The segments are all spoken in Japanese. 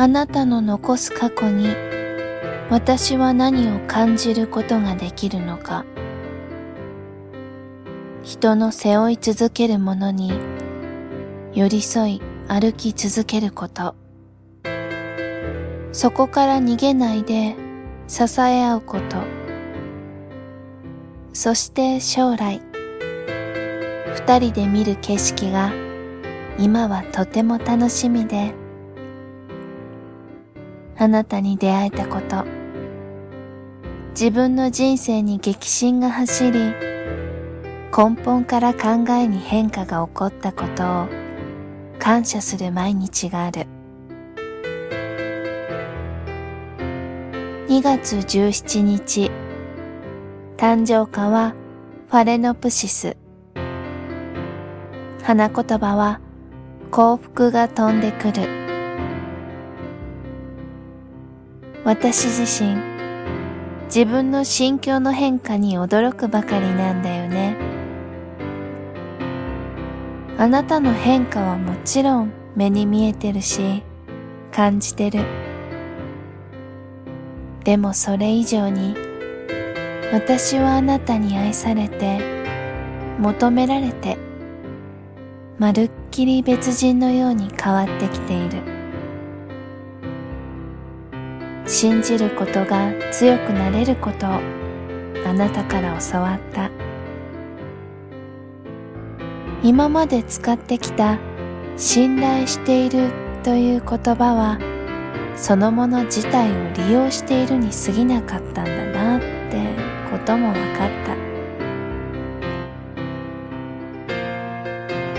あなたの残す過去に私は何を感じることができるのか。人の背負い続けるものに寄り添い歩き続けること。そこから逃げないで支え合うこと。そして将来二人で見る景色が今はとても楽しみであなたに出会えたこと。自分の人生に激震が走り根本から考えに変化が起こったことを感謝する毎日がある。2月17日誕生花はファレノプシス。花言葉は幸福が飛んでくる。私自身自分の心境の変化に驚くばかりなんだよね。あなたの変化はもちろん目に見えてるし感じてる。でもそれ以上に私はあなたに愛されて求められてまるっきり別人のように変わってきている。信じることが強くなれることをあなたから教わった。今まで使ってきた信頼しているという言葉はそのもの自体を利用しているに過ぎなかったんだなってことも分かった。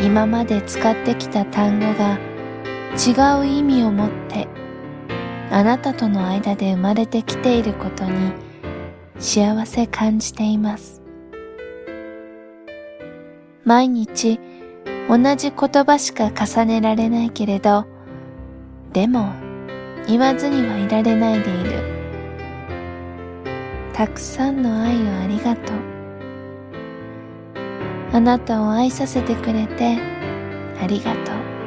今まで使ってきた単語が違う意味を持ってあなたとの間で生まれてきていることに幸せ感じています。毎日同じ言葉しか重ねられないけれどでも言わずにはいられないでいる。たくさんの愛をありがとう。あなたを愛させてくれてありがとう。